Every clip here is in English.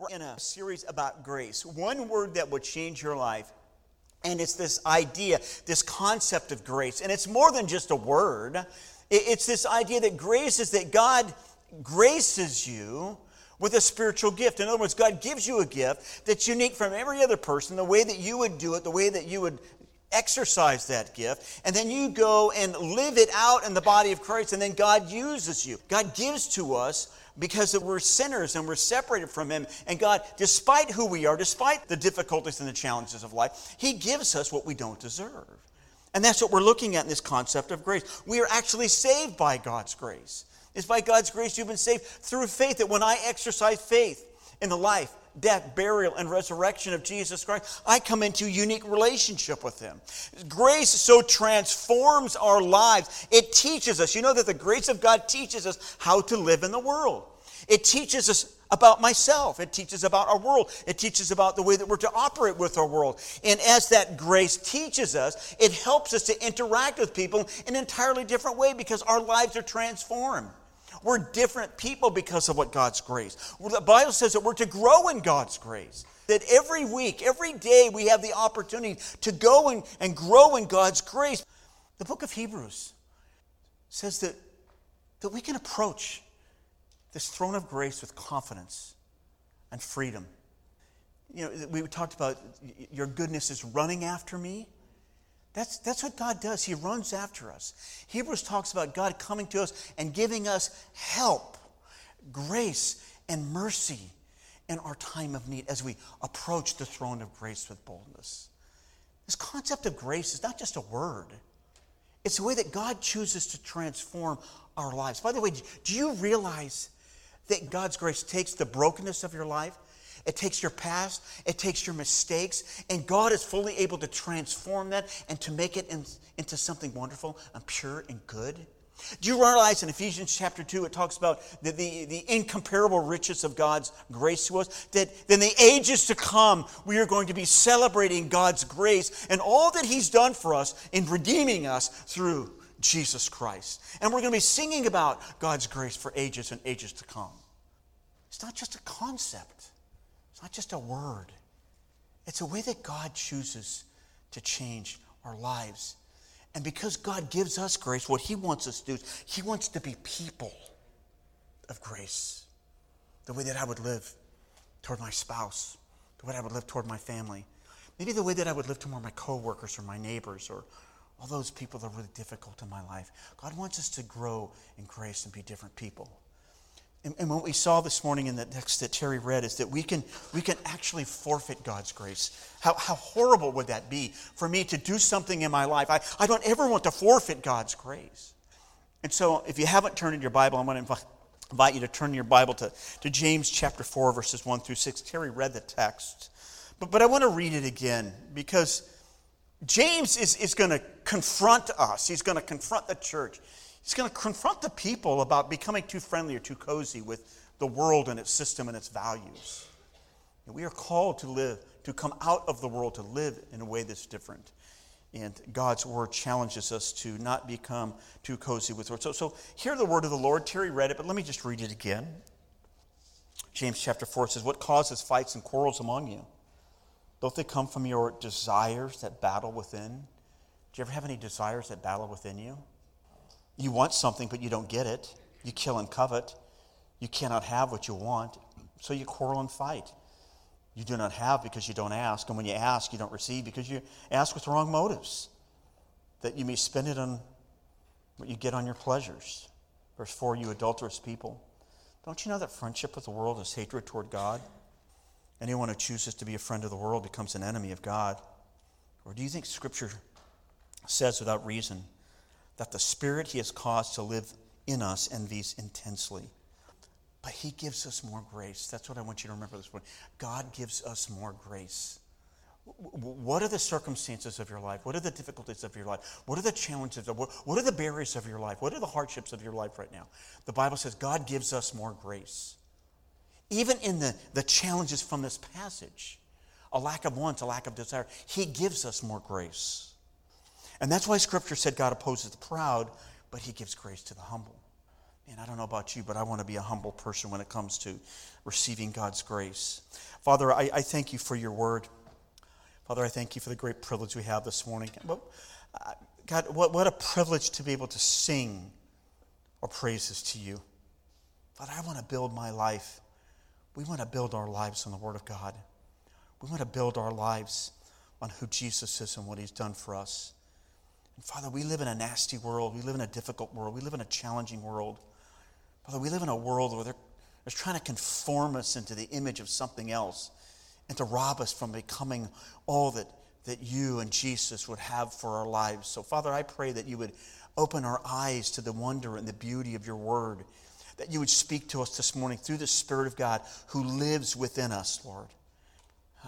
We're in a series about grace. One word that will change your life, and it's this idea, this concept of grace. And it's more than just a word, it's this idea that grace is that God graces you with a spiritual gift. In other words, God gives you a gift that's unique from every other person, the way that you would do it, the way that you would exercise that gift, and then you go and live it out in the body of Christ, and then God uses you. God gives to us because we're sinners and we're separated from Him. And God, despite who we are, despite the difficulties and the challenges of life, He gives us what we don't deserve. And that's what we're looking at in this concept of grace. We are actually saved by God's grace. It's by God's grace you've been saved through faith. That when I exercise faith in the life, death, burial, and resurrection of Jesus Christ, I come into a unique relationship with Him. Grace so transforms our lives. It teaches us. You know that the grace of God teaches us how to live in the world. It teaches us about myself. It teaches about our world. It teaches about the way that we're to operate with our world. And as that grace teaches us, it helps us to interact with people in an entirely different way because our lives are transformed. We're different people because of what God's grace. The Bible says that we're to grow in God's grace. That every week, every day, we have the opportunity to go and, and grow in God's grace. The book of Hebrews says that, that we can approach this throne of grace with confidence and freedom. You know, we talked about your goodness is running after me. That's, that's what God does. He runs after us. Hebrews talks about God coming to us and giving us help, grace, and mercy in our time of need as we approach the throne of grace with boldness. This concept of grace is not just a word, it's a way that God chooses to transform our lives. By the way, do you realize that God's grace takes the brokenness of your life it takes your past, it takes your mistakes, and God is fully able to transform that and to make it in, into something wonderful and pure and good. Do you realize in Ephesians chapter 2, it talks about the, the, the, incomparable riches of God's grace to us? That in the ages to come, we are going to be celebrating God's grace and all that He's done for us in redeeming us through Jesus Christ. And we're going to be singing about God's grace for ages and ages to come. It's not just a concept, it's not just a word, it's a way that God chooses to change our lives. And because God gives us grace, what He wants us to do is He wants to be people of grace. The way that I would live toward my spouse, the way I would live toward my family, maybe the way that I would live toward my coworkers or my neighbors or all those people that are really difficult in my life. God wants us to grow in grace and be different people. And, and what we saw this morning in the text that Terry read is that we can, we can actually forfeit God's grace. How, how horrible would that be for me to do something in my life? I, I don't ever want to forfeit God's grace. And so, if you haven't turned in your Bible, I'm going to invite, invite you to turn your Bible to, to James chapter 4, verses 1 through 6. Terry read the text. But, but I want to read it again because James is, is going to confront us, he's going to confront the church. He's going to confront the people about becoming too friendly or too cozy with the world and its system and its values. And we are called to live, to come out of the world, to live in a way that's different. And God's word challenges us to not become too cozy with the word. So, so hear the word of the Lord. Terry read it, but let me just read it again. James chapter 4 says, What causes fights and quarrels among you? Don't they come from your desires that battle within? Do you ever have any desires that battle within you? You want something, but you don't get it. You kill and covet. You cannot have what you want, so you quarrel and fight. You do not have because you don't ask, and when you ask, you don't receive because you ask with wrong motives, that you may spend it on what you get on your pleasures. Verse 4 You adulterous people, don't you know that friendship with the world is hatred toward God? Anyone who chooses to be a friend of the world becomes an enemy of God. Or do you think Scripture says without reason? That the Spirit He has caused to live in us envies intensely. But He gives us more grace. That's what I want you to remember this morning. God gives us more grace. What are the circumstances of your life? What are the difficulties of your life? What are the challenges? Of, what are the barriers of your life? What are the hardships of your life right now? The Bible says God gives us more grace. Even in the, the challenges from this passage, a lack of want, a lack of desire, He gives us more grace. And that's why Scripture said God opposes the proud, but He gives grace to the humble. And I don't know about you, but I want to be a humble person when it comes to receiving God's grace. Father, I, I thank you for your word. Father, I thank you for the great privilege we have this morning. Uh, God, what, what a privilege to be able to sing our praises to you. Father, I want to build my life. We want to build our lives on the Word of God. We want to build our lives on who Jesus is and what He's done for us. And Father, we live in a nasty world. We live in a difficult world. We live in a challenging world. Father, we live in a world where they're, they're trying to conform us into the image of something else and to rob us from becoming all that, that you and Jesus would have for our lives. So, Father, I pray that you would open our eyes to the wonder and the beauty of your word, that you would speak to us this morning through the Spirit of God who lives within us, Lord.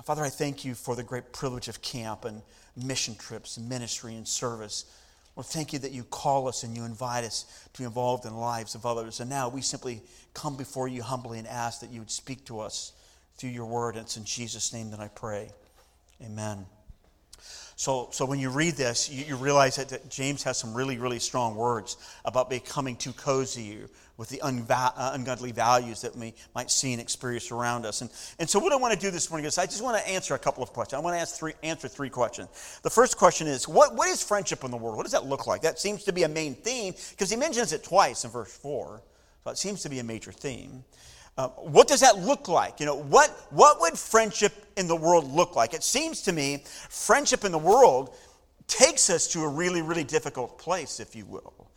Father, I thank you for the great privilege of camp and mission trips, and ministry, and service. Lord, thank you that you call us and you invite us to be involved in the lives of others. And now we simply come before you humbly and ask that you would speak to us through your word. And it's in Jesus' name that I pray. Amen. So, so when you read this, you, you realize that, that, James has some really, really strong words about becoming too cozy with the unva- uh, ungodly values that we might see and experience around us. And, and so, what I want to do this morning is I just want to answer a couple of questions. I want to ask three, answer three questions. The first question is what, what is friendship in the world? What does that look like? That seems to be a main theme because he mentions it twice in verse 4. So, it seems to be a major theme. Uh, what does that look like? You know, what, what would friendship in the world look like? It seems to me friendship in the world takes us to a really, really difficult place, if you will.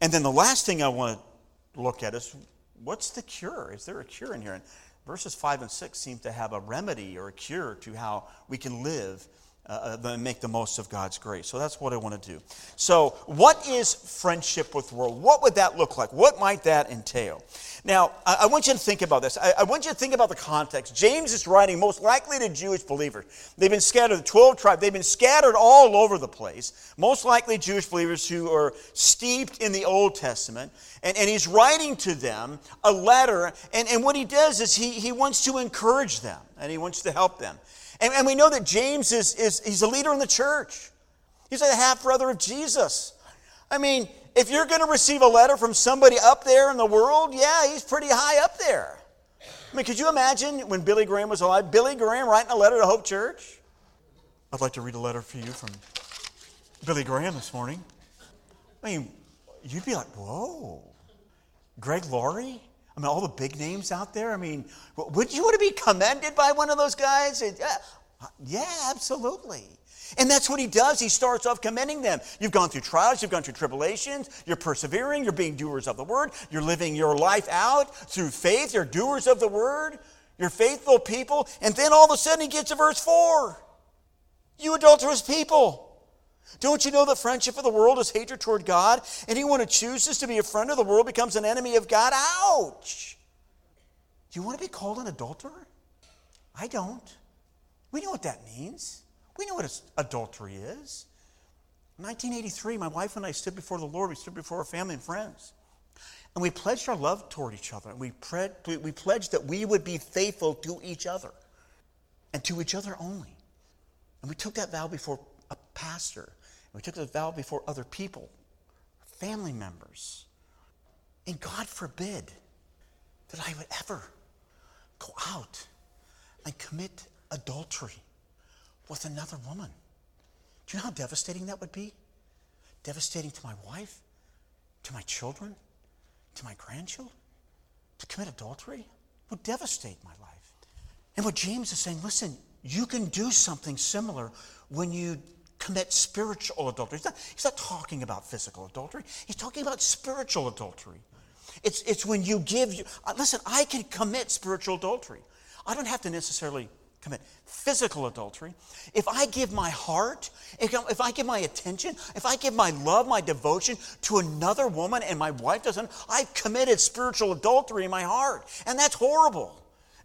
And then the last thing I want to look at is what's the cure? Is there a cure in here? And verses 5 and 6 seem to have a remedy or a cure to how we can live uh, uh make the most of God's grace. So that's what I want to do. So, what is friendship with the world? What would that look like? What might that entail? Now, I, I want you to think about this. I, I, want you to think about the context. James is writing most likely to Jewish believers. They've been scattered, the 12 tribes, they've been scattered all over the place. Most likely Jewish believers who are steeped in the Old Testament. And, and he's writing to them a letter. And, and what he does is he, he wants to encourage them and he wants to help them. And, and we know that James is, is he's a leader in the church. He's a half brother of Jesus. I mean, if you're going to receive a letter from somebody up there in the world, yeah, he's pretty high up there. I mean, could you imagine when Billy Graham was alive? Billy Graham writing a letter to Hope Church? I'd like to read a letter for you from Billy Graham this morning. I mean, you'd be like, whoa. Greg Laurie? I mean, all the big names out there. I mean, would you want to be commended by one of those guys? Uh, yeah, absolutely. And that's what he does. He starts off commending them. You've gone through trials, you've gone through tribulations, you're persevering, you're being doers of the word, you're living your life out through faith, you're doers of the word, you're faithful people. And then all of a sudden he gets to verse 4. You adulterous people. Don't you know that friendship of the world is hatred toward God? Anyone who chooses to be a friend of the world becomes an enemy of God. Ouch! Do you want to be called an adulterer? I don't. We know what that means. We know what adultery is. In 1983, my wife and I stood before the Lord. We stood before our family and friends. And we pledged our love toward each other. We, we pledged that we would be faithful to each other and to each other only. And we took that vow before a pastor we took the vow before other people, family members. And God forbid that I would ever go out and commit adultery with another woman. Do you know how devastating that would be? Devastating to my wife, to my children, to my grandchildren. To commit adultery would devastate my life. And what James is saying, listen, you can do something similar when you commit spiritual adultery. He's not, he's not talking about physical adultery, he's talking about spiritual adultery. It's, it's when you give, you, uh, listen, I can commit spiritual adultery. I don't have to necessarily commit physical adultery. If I give my heart, if, if I give my attention, if I give my love, my devotion to another woman and my wife doesn't, I've committed spiritual adultery in my heart. And that's horrible.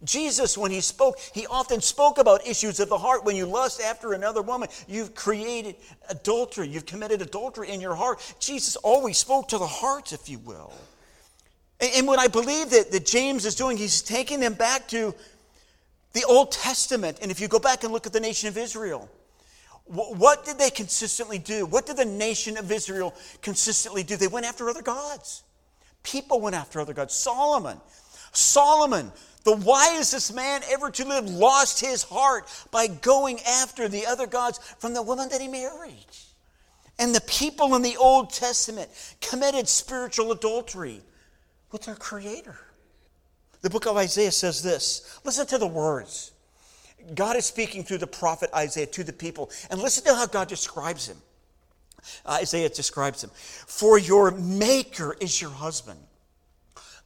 Jesus, when he spoke, he often spoke about issues of the heart. When you lust after another woman, you've created adultery, you've committed adultery in your heart. Jesus always spoke to the heart, if you will. And, and what I believe that, that James is doing, he's taking them back to the Old Testament. And if you go back and look at the nation of Israel, what did they consistently do? What did the nation of Israel consistently do? They went after other gods. People went after other gods. Solomon, Solomon, the wisest man ever to live, lost his heart by going after the other gods from the woman that he married. And the people in the Old Testament committed spiritual adultery with their Creator. The book of Isaiah says this listen to the words. God is speaking through the prophet Isaiah to the people, and listen to how God describes him. Uh, Isaiah describes him For your maker is your husband.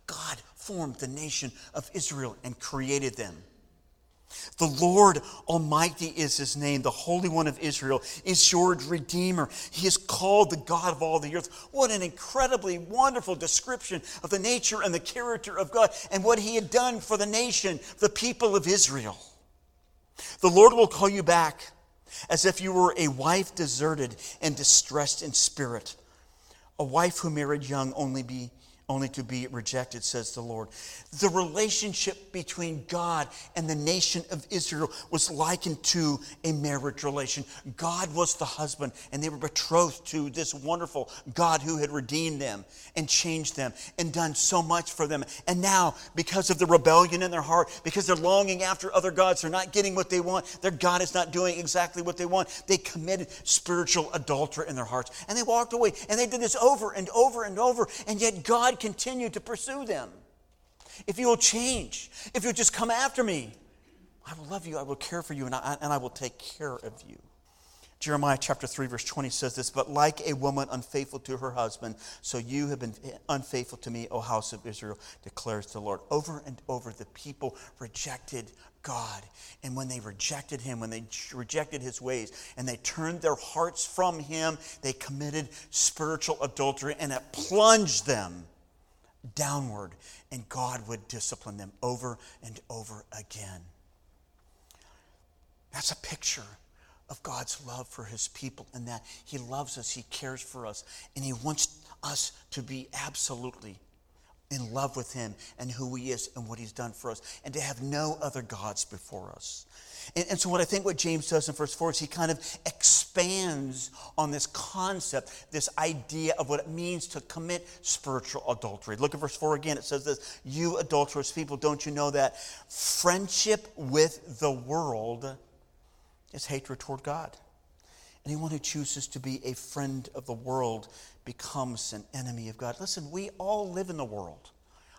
God formed the nation of Israel and created them. The Lord Almighty is his name. The Holy One of Israel is your Redeemer. He is called the God of all the earth. What an incredibly wonderful description of the nature and the character of God and what he had done for the nation, the people of Israel. The Lord will call you back as if you were a wife deserted and distressed in spirit, a wife who married young only be only to be rejected, says the Lord. The relationship between God and the nation of Israel was likened to a marriage relation. God was the husband, and they were betrothed to this wonderful God who had redeemed them and changed them and done so much for them. And now, because of the rebellion in their heart, because they're longing after other gods, they're not getting what they want, their God is not doing exactly what they want, they committed spiritual adultery in their hearts. And they walked away. And they did this over and over and over. And yet, God continue to pursue them. If you will change, if you'll just come after me, I will love you, I will care for you, and I, and I will take care of you. Jeremiah chapter 3, verse 20 says this But like a woman unfaithful to her husband, so you have been unfaithful to me, O house of Israel, declares the Lord. Over and over, the people rejected God. And when they rejected him, when they rejected his ways, and they turned their hearts from him, they committed spiritual adultery, and it plunged them downward, and God would discipline them over and over again. That's a picture of God's love for his people, and that he loves us, he cares for us, and he wants us to be absolutely in love with him and who he is and what he's done for us, and to have no other gods before us. And, and, so, what I think what James does in verse 4 is he kind of expands on this concept, this idea of what it means to commit spiritual adultery. Look at verse 4 again. It says this You adulterous people, don't you know that friendship with the world is hatred toward God? Anyone who chooses to be a friend of the world becomes an enemy of God. Listen, we all live in the world.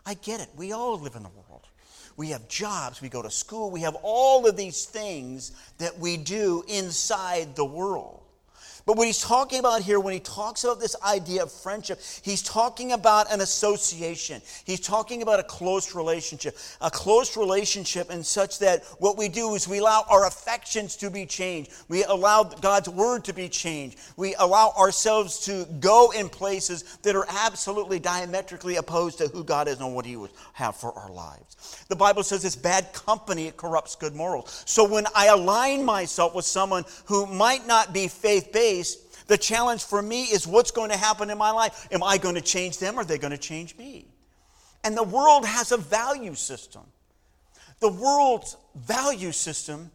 I get it. We all live in the world. We have jobs, we go to school, we have all of these things that we do inside the world. But what he's talking about here, when he talks about this idea of friendship, he's talking about an association. He's talking about a close relationship. A close relationship in such that what we do is we allow our affections to be changed. We allow God's word to be changed. We allow ourselves to go in places that are absolutely diametrically opposed to who God is and what he would have for our lives. The Bible says it's bad company, it corrupts good morals. So when I align myself with someone who might not be faith based, the challenge for me is what's going to happen in my life? Am I going to change them or are they going to change me? And the world has a value system. The world's value system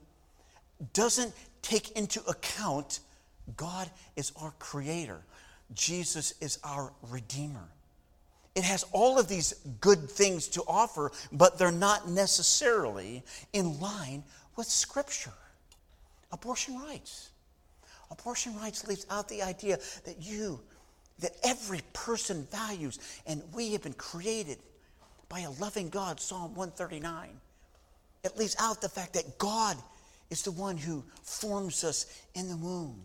doesn't take into account God is our creator, Jesus is our redeemer. It has all of these good things to offer, but they're not necessarily in line with Scripture. Abortion rights Abortion rights leaves out the idea that you, that every person values, and we have been created by a loving God, Psalm 139. It leaves out the fact that God is the one who forms us in the womb.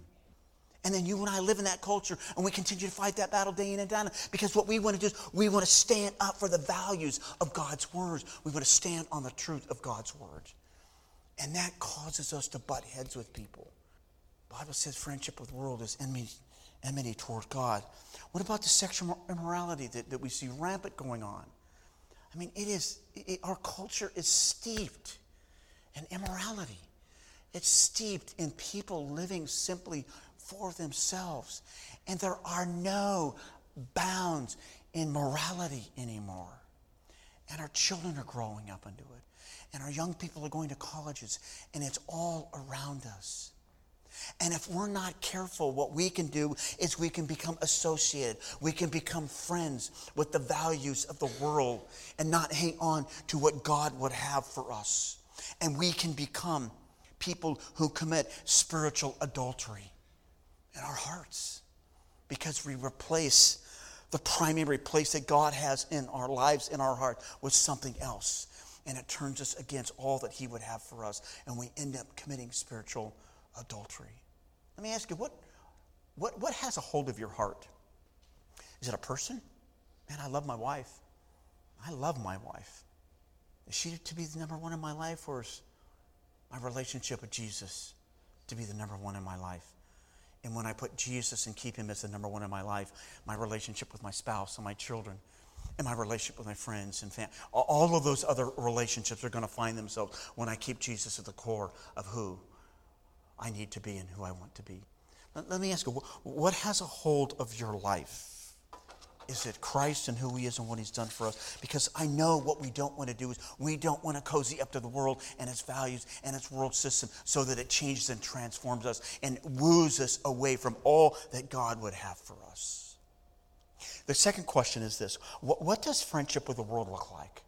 And then you and I live in that culture, and we continue to fight that battle day in and day out. Because what we want to do is we want to stand up for the values of God's words. We want to stand on the truth of God's words. And that causes us to butt heads with people. Bible says friendship with the world is enmity, enmity toward God. What about the sexual immorality that, that we see rampant going on? I mean, it is, it, our culture is steeped in immorality. It's steeped in people living simply for themselves. And there are no bounds in morality anymore. And our children are growing up into it. And our young people are going to colleges, and it's all around us. And if we're not careful, what we can do is we can become associated. We can become friends with the values of the world and not hang on to what God would have for us. And we can become people who commit spiritual adultery in our hearts because we replace the primary place that God has in our lives, in our heart, with something else. And it turns us against all that He would have for us. And we end up committing spiritual adultery. Let me ask you, what, what, what has a hold of your heart? Is it a person? Man, I love my wife. I love my wife. Is she to be the number one in my life, or is my relationship with Jesus to be the number one in my life? And when I put Jesus and keep him as the number one in my life, my relationship with my spouse and my children, and my relationship with my friends and family, all of those other relationships are going to find themselves when I keep Jesus at the core of who I need to be and who I want to be. Let me ask you, what has a hold of your life? Is it Christ and who He is and what He's done for us? Because I know what we don't want to do is we don't want to cozy up to the world and its values and its world system so that it changes and transforms us and woos us away from all that God would have for us. The second question is this What, what does friendship with the world look like?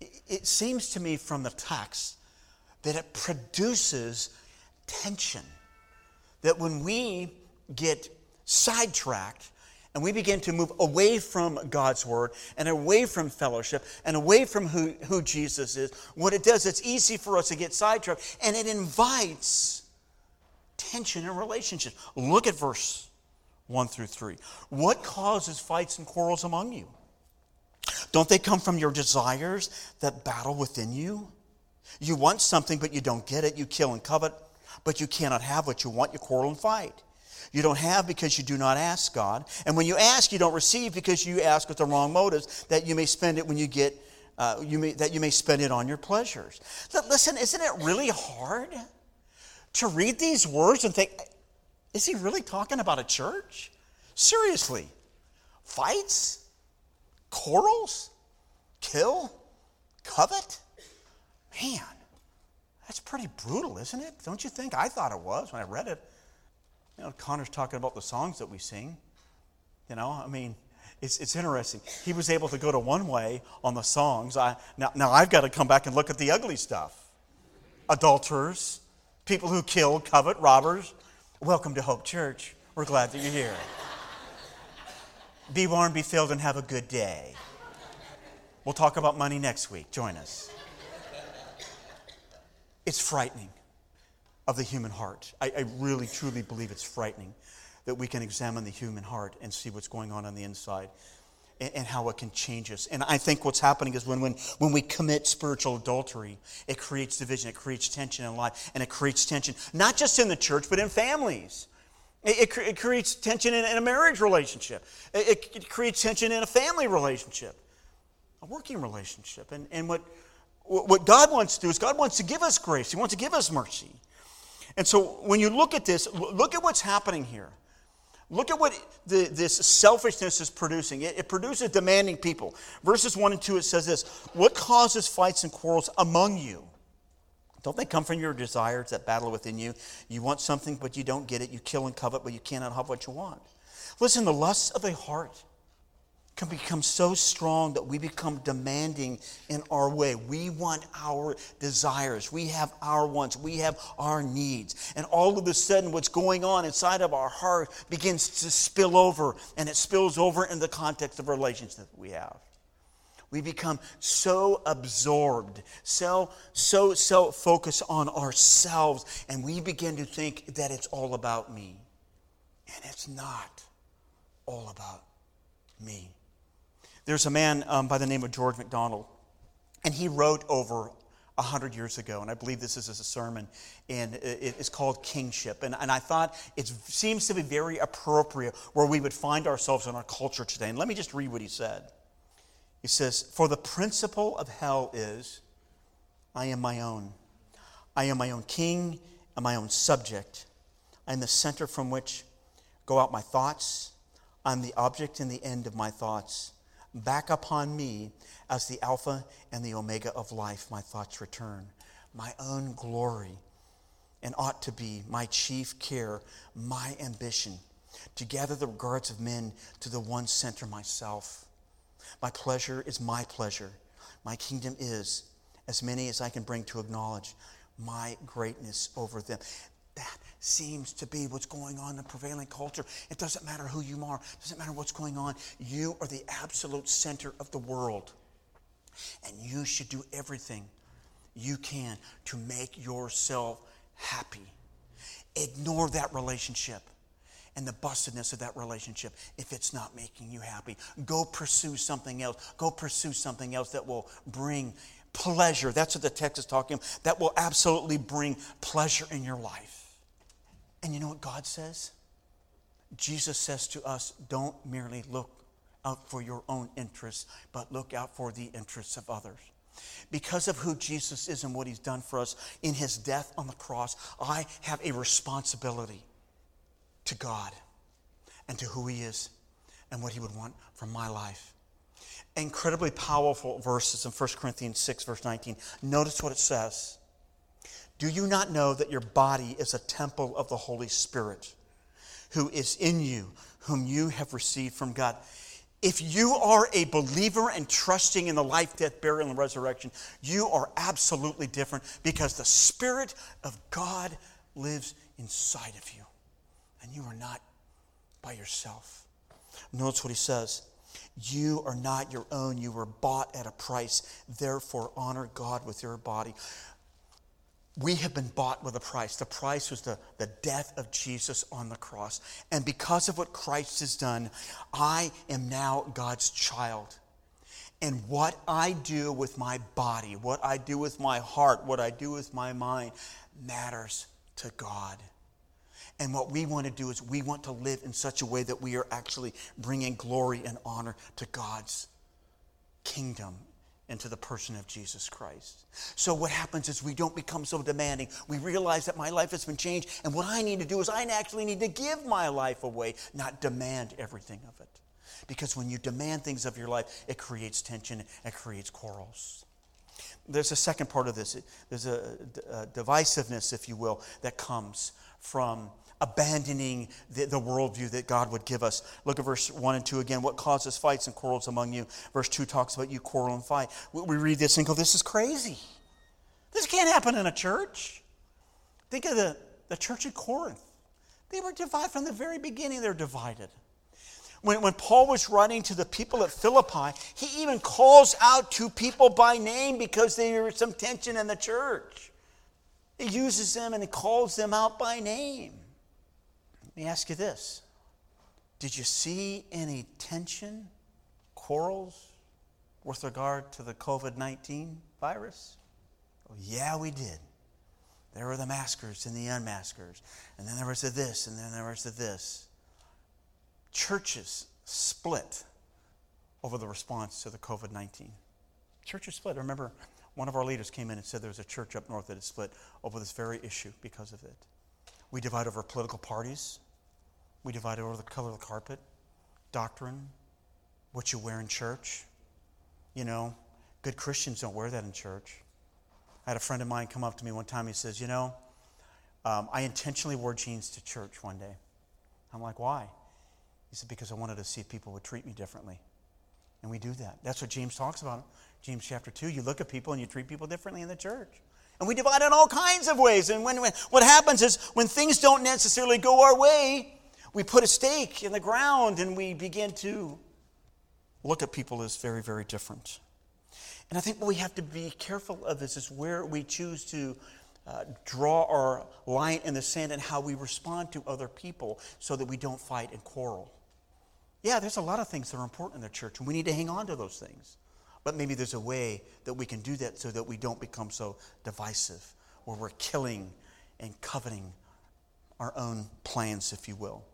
It, it seems to me from the text that it produces tension. That when we get sidetracked and we begin to move away from God's word and away from fellowship and away from who, who Jesus is, what it does, it's easy for us to get sidetracked and it invites tension in relationships. Look at verse 1 through 3. What causes fights and quarrels among you? Don't they come from your desires that battle within you? You want something, but you don't get it. You kill and covet, but you cannot have what you want. You quarrel and fight. You don't have because you do not ask God. And when you ask, you don't receive because you ask with the wrong motives, that you may spend it when you get, uh, you may, that you may spend it on your pleasures. Listen, isn't it really hard to read these words and think, is he really talking about a church? Seriously. Fights? Quarrels? Kill? Covet? Man, that's pretty brutal, isn't it? Don't you think? I thought it was when I read it. You know, Connor's talking about the songs that we sing. You know, I mean, it's, it's interesting. He was able to go to one way on the songs. I, now, now I've got to come back and look at the ugly stuff adulterers, people who kill, covet, robbers. Welcome to Hope Church. We're glad that you're here. be warm, be filled, and have a good day. We'll talk about money next week. Join us. It's frightening of the human heart. I, I, really, truly believe it's frightening that we can examine the human heart and see what's going on on the inside and, and how it can change us. And I think what's happening is when, when, when we commit spiritual adultery, it creates division, it creates tension in life, and it creates tension not just in the church, but in families. It, it, it creates tension in, in, a marriage relationship. It, it, creates tension in a family relationship, a working relationship. And, and what, what God wants to do is God wants to give us grace. He wants to give us mercy. And so when you look at this, look at what's happening here. Look at what the, this selfishness is producing. It, it, produces demanding people. Verses 1 and 2, it says this What causes fights and quarrels among you? Don't they come from your desires that battle within you? You want something, but you don't get it. You kill and covet, but you cannot have what you want. Listen, the lusts of the heart can become so strong that we become demanding in our way. We want our desires. We have our wants. We have our needs. And all of a sudden, what's going on inside of our heart begins to spill over, and it spills over in the context of relationships that we have. We become so absorbed, so, so, so focused on ourselves, and we begin to think that it's all about me. And it's not all about me. There's a man um, by the name of George MacDonald, and he wrote over a hundred years ago, and I believe this is a sermon, and it's called Kingship. And, and I thought it seems to be very appropriate where we would find ourselves in our culture today. And let me just read what he said. He says, For the principle of hell is, I am my own. I am my own king and my own subject. I am the center from which go out my thoughts. I'm the object and the end of my thoughts back upon me as the Alpha and the Omega of life, my thoughts return. My own glory and ought to be my chief care, my ambition, to gather the regards of men to the one center myself. My pleasure is my pleasure. My kingdom is as many as I can bring to acknowledge my greatness over them. That seems to be what's going on in the prevailing culture. It doesn't matter who you are, it doesn't matter what's going on. You are the absolute center of the world. And you should do everything you can to make yourself happy. Ignore that relationship and the bustedness of that relationship if it's not making you happy. Go pursue something else. Go pursue something else that will bring pleasure. That's what the text is talking about. That will absolutely bring pleasure in your life. And you know what God says? Jesus says to us, don't merely look out for your own interests, but look out for the interests of others. Because of who Jesus is and what he's done for us in his death on the cross, I have a responsibility to God and to who he is and what he would want from my life. Incredibly powerful verses in 1 Corinthians 6, verse 19. Notice what it says. Do you not know that your body is a temple of the Holy Spirit who is in you, whom you have received from God? If you are a believer and trusting in the life, death, burial, and resurrection, you are absolutely different because the Spirit of God lives inside of you. And you are not by yourself. Notice what he says. You are not your own. You were bought at a price. Therefore, honor God with your body we have been bought with a price. The price was the, the death of Jesus on the cross. And because of what Christ has done, I am now God's child. And what I do with my body, what I do with my heart, what I do with my mind matters to God. And what we want to do is we want to live in such a way that we are actually bringing glory and honor to God's kingdom into the person of Jesus Christ. So, what happens is we don't become so demanding. We realize that my life has been changed, and what I need to do is I actually need to give my life away, not demand everything of it. Because when you demand things of your life, it creates tension, it creates quarrels. There's a second part of this. There's a, a divisiveness, if you will, that comes from abandoning the, the, worldview that God would give us. Look at verse 1 and 2 again. What causes fights and quarrels among you? Verse 2 talks about you quarrel and fight. We read this and go, This is crazy. This can't happen in a church. Think of the, the church at Corinth. They were divided from the very beginning, they're divided. When, when Paul was writing to the people at Philippi, he even calls out to people by name because there was some tension in the church. He uses them and he calls them out by name. Let me ask you this Did you see any tension, quarrels with regard to the COVID 19 virus? Oh, yeah, we did. There were the maskers and the unmaskers. And then there was the this, and then there was the this. Churches split over the response to the COVID 19. Churches split. I remember one of our leaders came in and said there was a church up north that had split over this very issue because of it. We divide over political parties. We divide over the color of the carpet, doctrine, what you wear in church. You know, good Christians don't wear that in church. I had a friend of mine come up to me one time. He says, You know, um, I intentionally wore jeans to church one day. I'm like, Why? He said, Because I wanted to see if people would treat me differently. And we do that. That's what James talks about. James chapter 2. You look at people and you treat people differently in the church. And we divide in all kinds of ways. And when, when, what happens is when things don't necessarily go our way, we put a stake in the ground and we begin to look at people as very, very different. And I think what we have to be careful of is, is where we choose to uh, draw our line in the sand and how we respond to other people so that we don't fight and quarrel. Yeah, there's a lot of things that are important in the church, and we need to hang on to those things. But maybe there's a way that we can do that so that we don't become so divisive, where we're killing and coveting our own plans, if you will.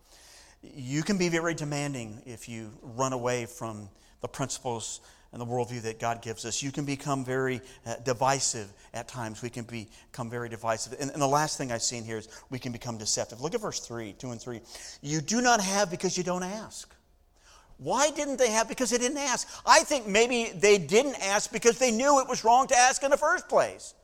You can be very demanding if you run away from the principles and the worldview that God gives us. You can become very uh, divisive at times. We can become very divisive. And, and the last thing I've seen here is we can become deceptive. Look at verse 3, 2 and 3. You do not have because you don't ask. Why didn't they have? Because they didn't ask. I think maybe they didn't ask because they knew it was wrong to ask in the first place.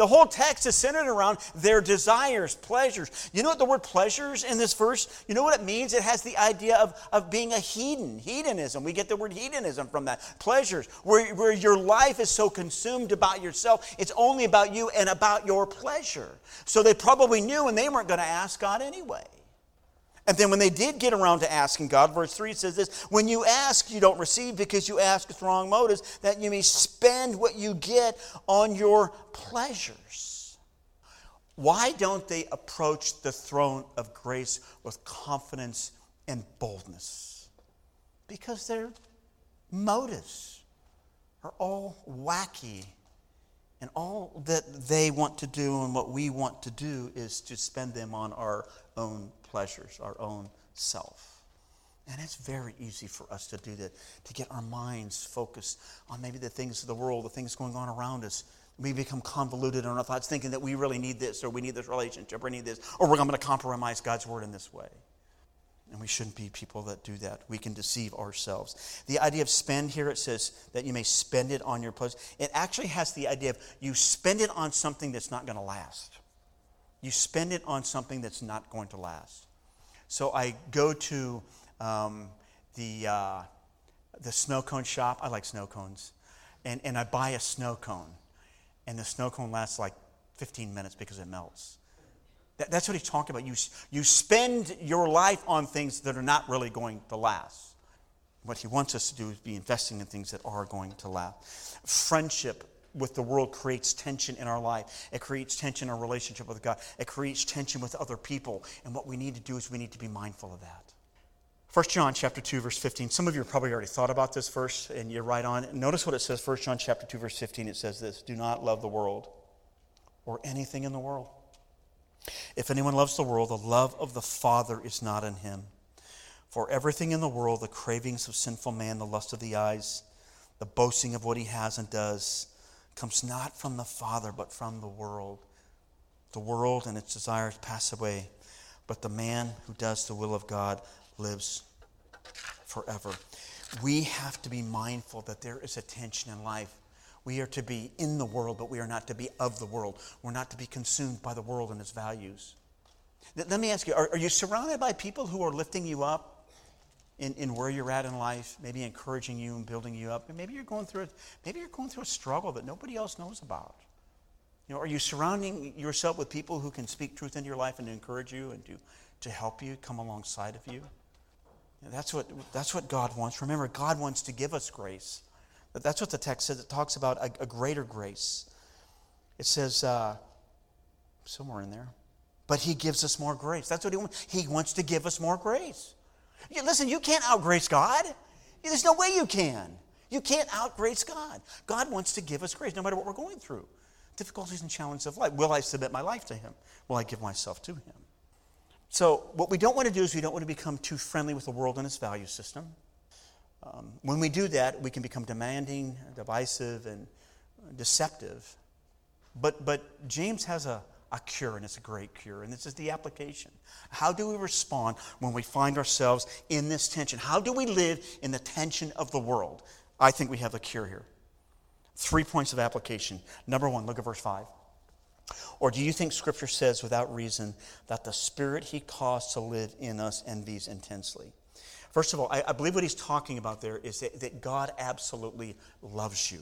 The whole text is centered around their desires, pleasures. You know what the word pleasures in this verse? You know what it means? It has the idea of, of being a hedon, hedonism. We get the word hedonism from that. Pleasures, where, where your life is so consumed about yourself, it's only about you and about your pleasure. So they probably knew and they weren't going to ask God anyway. And then when they did get around to asking God, verse 3 says this When you ask, you don't receive because you ask with wrong motives, that you may spend what you get on your pleasures. Why don't they approach the throne of grace with confidence and boldness? Because their motives are all wacky. And all that they want to do and what we want to do is to spend them on our own pleasures, our own self. And it's very easy for us to do that, to get our minds focused on maybe the things of the world, the things going on around us. We become convoluted in our thoughts, thinking that we really need this, or we need this relationship, or we need this, or we're going to compromise God's word in this way. And we shouldn't be people that do that. We can deceive ourselves. The idea of spend here, it says that you may spend it on your pleasure. It actually has the idea of you spend it on something that's not going to last you spend it on something that's not going to last. So I go to um, the, uh, the snow cone shop. I like snow cones. And, and I buy a snow cone. And the snow cone lasts like 15 minutes because it melts. That, that's what he's talking about. You, you spend your life on things that are not really going to last. What he wants us to do is be investing in things that are going to last. Friendship with the world creates tension in our life. It creates tension in our relationship with God. It creates tension with other people. And what we need to do is we need to be mindful of that. 1 John chapter 2 verse 15. Some of you probably already thought about this verse and you're right on. Notice what it says 1 John chapter 2 verse 15 it says this, do not love the world or anything in the world. If anyone loves the world, the love of the Father is not in him. For everything in the world, the cravings of sinful man, the lust of the eyes, the boasting of what he has and does, comes not from the Father, but from the world. The world and its desires pass away, but the man who does the will of God lives forever. We have to be mindful that there is a tension in life. We are to be in the world, but we are not to be of the world. We're not to be consumed by the world and its values. Let me ask you are, are you surrounded by people who are lifting you up? in, in where you're at in life, maybe encouraging you and building you up. Maybe you're going through a, maybe you're going through a struggle that nobody else knows about. You know, are you surrounding yourself with people who can speak truth into your life and encourage you and to, to help you, come alongside of you? That's what, that's what God wants. Remember, God wants to give us grace. That's what the text says. It talks about a, a greater grace. It says, uh, somewhere in there, but He gives us more grace. That's what He wants. He wants to give us more grace. Listen, you can't outgrace God. There's no way you can. You can't outgrace God. God wants to give us grace no matter what we're going through. Difficulties and challenges of life. Will I submit my life to Him? Will I give myself to Him? So, what we don't want to do is we don't want to become too friendly with the world and its value system. Um, when we do that, we can become demanding, divisive, and deceptive. But, but James has a, a cure, and it's a great cure. And this is the application. How do we respond when we find ourselves in this tension? How do we live in the tension of the world? I think we have a cure here. Three points of application. Number one, look at verse 5. Or do you think Scripture says without reason that the Spirit He caused to live in us envies intensely? First of all, I, I believe what he's talking about there is that, that God absolutely loves you.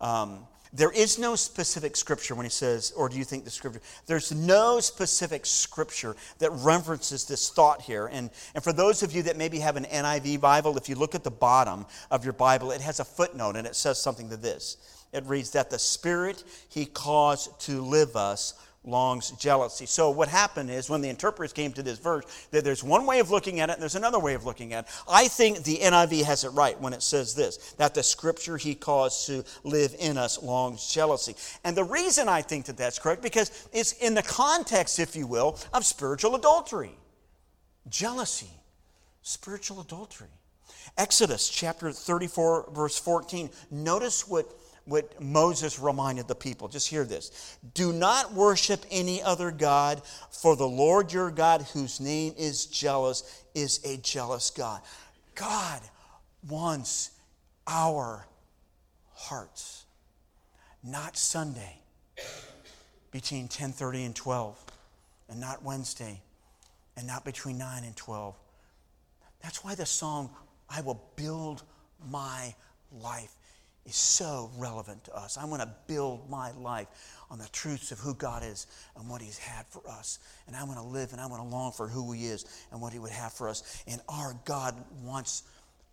Um, there is no specific scripture when he says, or do you think the scripture? There's no specific scripture that references this thought here. And, and for those of you that maybe have an NIV Bible, if you look at the bottom of your Bible, it has a footnote and it says something to this. It reads that the Spirit he caused to live us longs jealousy. So what happened is when the interpreters came to this verse, that there's one way of looking at it and there's another way of looking at it. I think the NIV has it right when it says this, that the scripture he caused to live in us longs jealousy. And the reason I think that that's correct because it's in the context, if you will, of spiritual adultery. Jealousy, spiritual adultery. Exodus chapter 34 verse 14. Notice what what Moses reminded the people. Just hear this. Do not worship any other God, for the Lord your God, whose name is jealous, is a jealous God. God wants our hearts, not Sunday, between 10:30 and 12 and not Wednesday and not between 9 and 12. That's why the song I will build my life is so relevant to us. I want to build my life on the truths of who God is and what He's had for us. And I want to live and I want to long for who He is and what He would have for us. And our God wants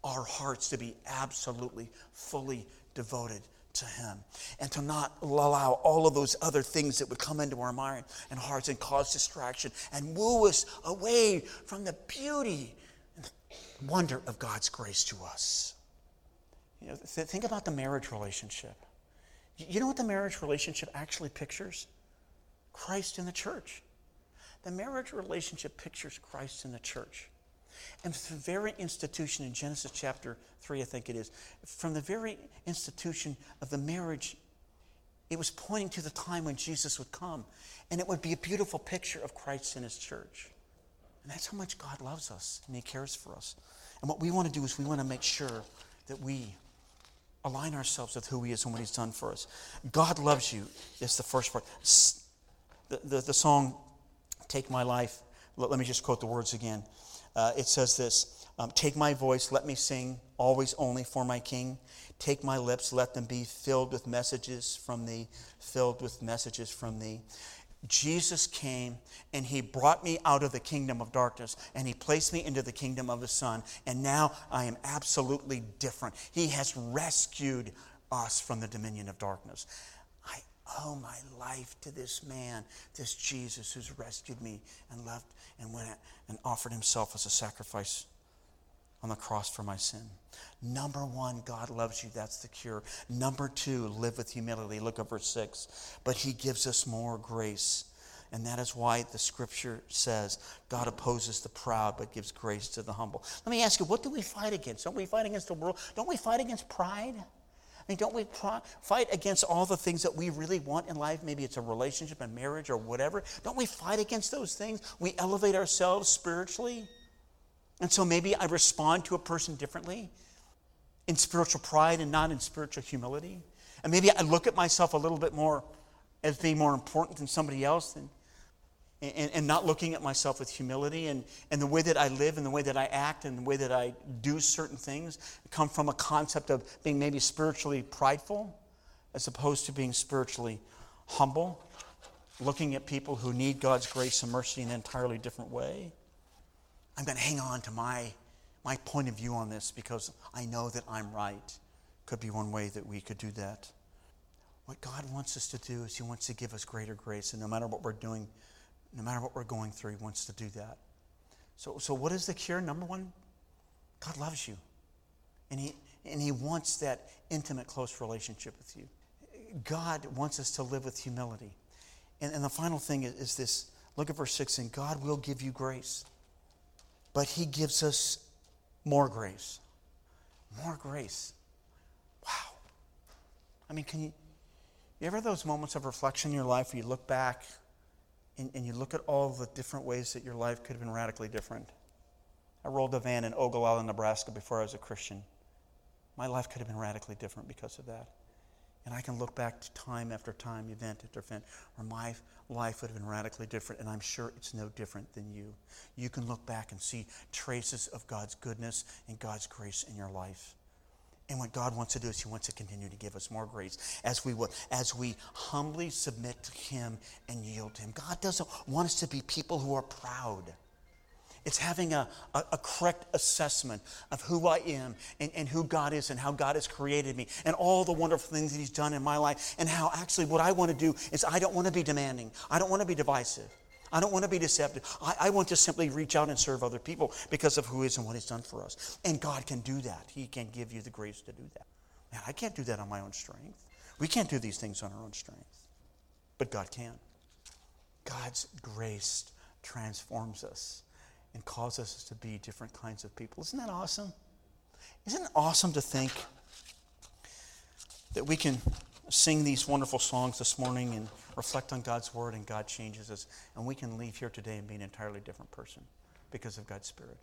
our hearts to be absolutely, fully devoted to Him and to not allow all of those other things that would come into our mind and hearts and cause distraction and woo us away from the beauty and the wonder of God's grace to us. You know, th- think about the marriage relationship. You know what the marriage relationship actually pictures? Christ in the church. The marriage relationship pictures Christ in the church. And the very institution in Genesis chapter 3, I think it is, from the very institution of the marriage, it was pointing to the time when Jesus would come. And it would be a beautiful picture of Christ in his church. And that's how much God loves us and he cares for us. And what we want to do is we want to make sure that we align ourselves with who he is and what he's done for us. God loves you is the first part. The, the, the song, Take My Life, let, let me just quote the words again uh, it says this um, Take my voice, let me sing, always only for my King. Take my lips, let them be filled with messages from thee, filled with messages from thee. Jesus came and he brought me out of the kingdom of darkness and he placed me into the kingdom of the Son. And now I am absolutely different. He has rescued us from the dominion of darkness. I owe my life to this man, this Jesus who's rescued me and left and went and offered himself as a sacrifice on the cross for my sin. Number one, God loves you. That's the cure. Number two, live with humility. Look at verse six. But he gives us more grace. And that is why the scripture says God opposes the proud but gives grace to the humble. Let me ask you, what do we fight against? Don't we fight against the world? Don't we fight against pride? I mean, don't we fight against all the things that we really want in life? Maybe it's a relationship, a marriage, or whatever. Don't we fight against those things? We elevate ourselves spiritually. And so maybe I respond to a person differently in spiritual pride and not in spiritual humility. And maybe I look at myself a little bit more as being more important than somebody else. And and, and, not looking at myself with humility and, and the way that I live and the way that I act and the way that I do certain things come from a concept of being maybe spiritually prideful as opposed to being spiritually humble, looking at people who need God's grace and mercy in an entirely different way. I'm going to hang on to my, my point of view on this because I know that I'm right. Could be one way that we could do that. What God wants us to do is He wants to give us greater grace, and no matter what we're doing, no matter what we're going through, He wants to do that. So, so what is the cure? Number one, God loves you. And he, and he wants that intimate, close relationship with you. God wants us to live with humility. And, and the final thing is, is this look at verse 6 and God will give you grace, but He gives us more grace. More grace. Wow. I mean, can you, you ever those moments of reflection in your life where you look back and, and you look at all the different ways that your life could have been radically different. I rolled a van in Ogallala, Nebraska before I was a Christian. My life could have been radically different because of that. And I can look back to time after time, event after event, where my life would have been radically different, and I'm sure it's no different than you. You can look back and see traces of God's goodness and God's grace in your life. And what God wants to do is He wants to continue to give us more grace as we as we humbly submit to Him and yield to Him. God doesn't want us to be people who are proud. It's having a, a, a, correct assessment of who I am and, and who God is and how God has created me and all the wonderful things that He's done in my life and how actually what I want to do is I don't want to be demanding. I don't want to be divisive. I don't want to be deceptive. I, I, want to simply reach out and serve other people because of who is and what He's done for us. And God can do that. He can give you the grace to do that. Man, I can't do that on my own strength. We can't do these things on our own strength. But God can. God's grace transforms us and cause us to be different kinds of people. Isn't that awesome? Isn't it awesome to think that we can sing these wonderful songs this morning and reflect on God's word, and God changes us. And we can leave here today and be an entirely different person because of God's Spirit.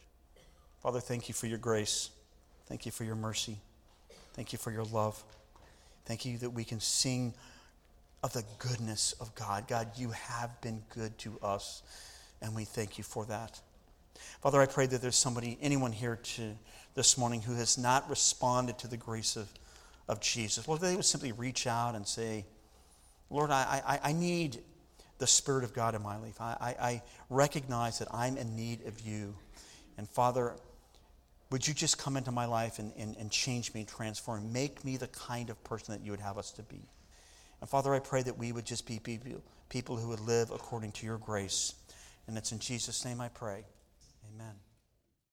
Father, thank you for your grace. Thank you for your mercy. Thank you for your love. Thank you that we can sing of the goodness of God. God, you have been good to us, and we thank you for that. Father, I pray that there's somebody, anyone here to, this morning who has not responded to the grace of, of Jesus. Lord, they would simply reach out and say, Lord, I, I, I need the Spirit of God in my life. I, I, I recognize that I'm in need of you. And Father, would you just come into my life and, and, and change me, transform, make me the kind of person that you would have us to be? And Father, I pray that we would just be people, people who would live according to your grace. And it's in Jesus' name I pray. Amen.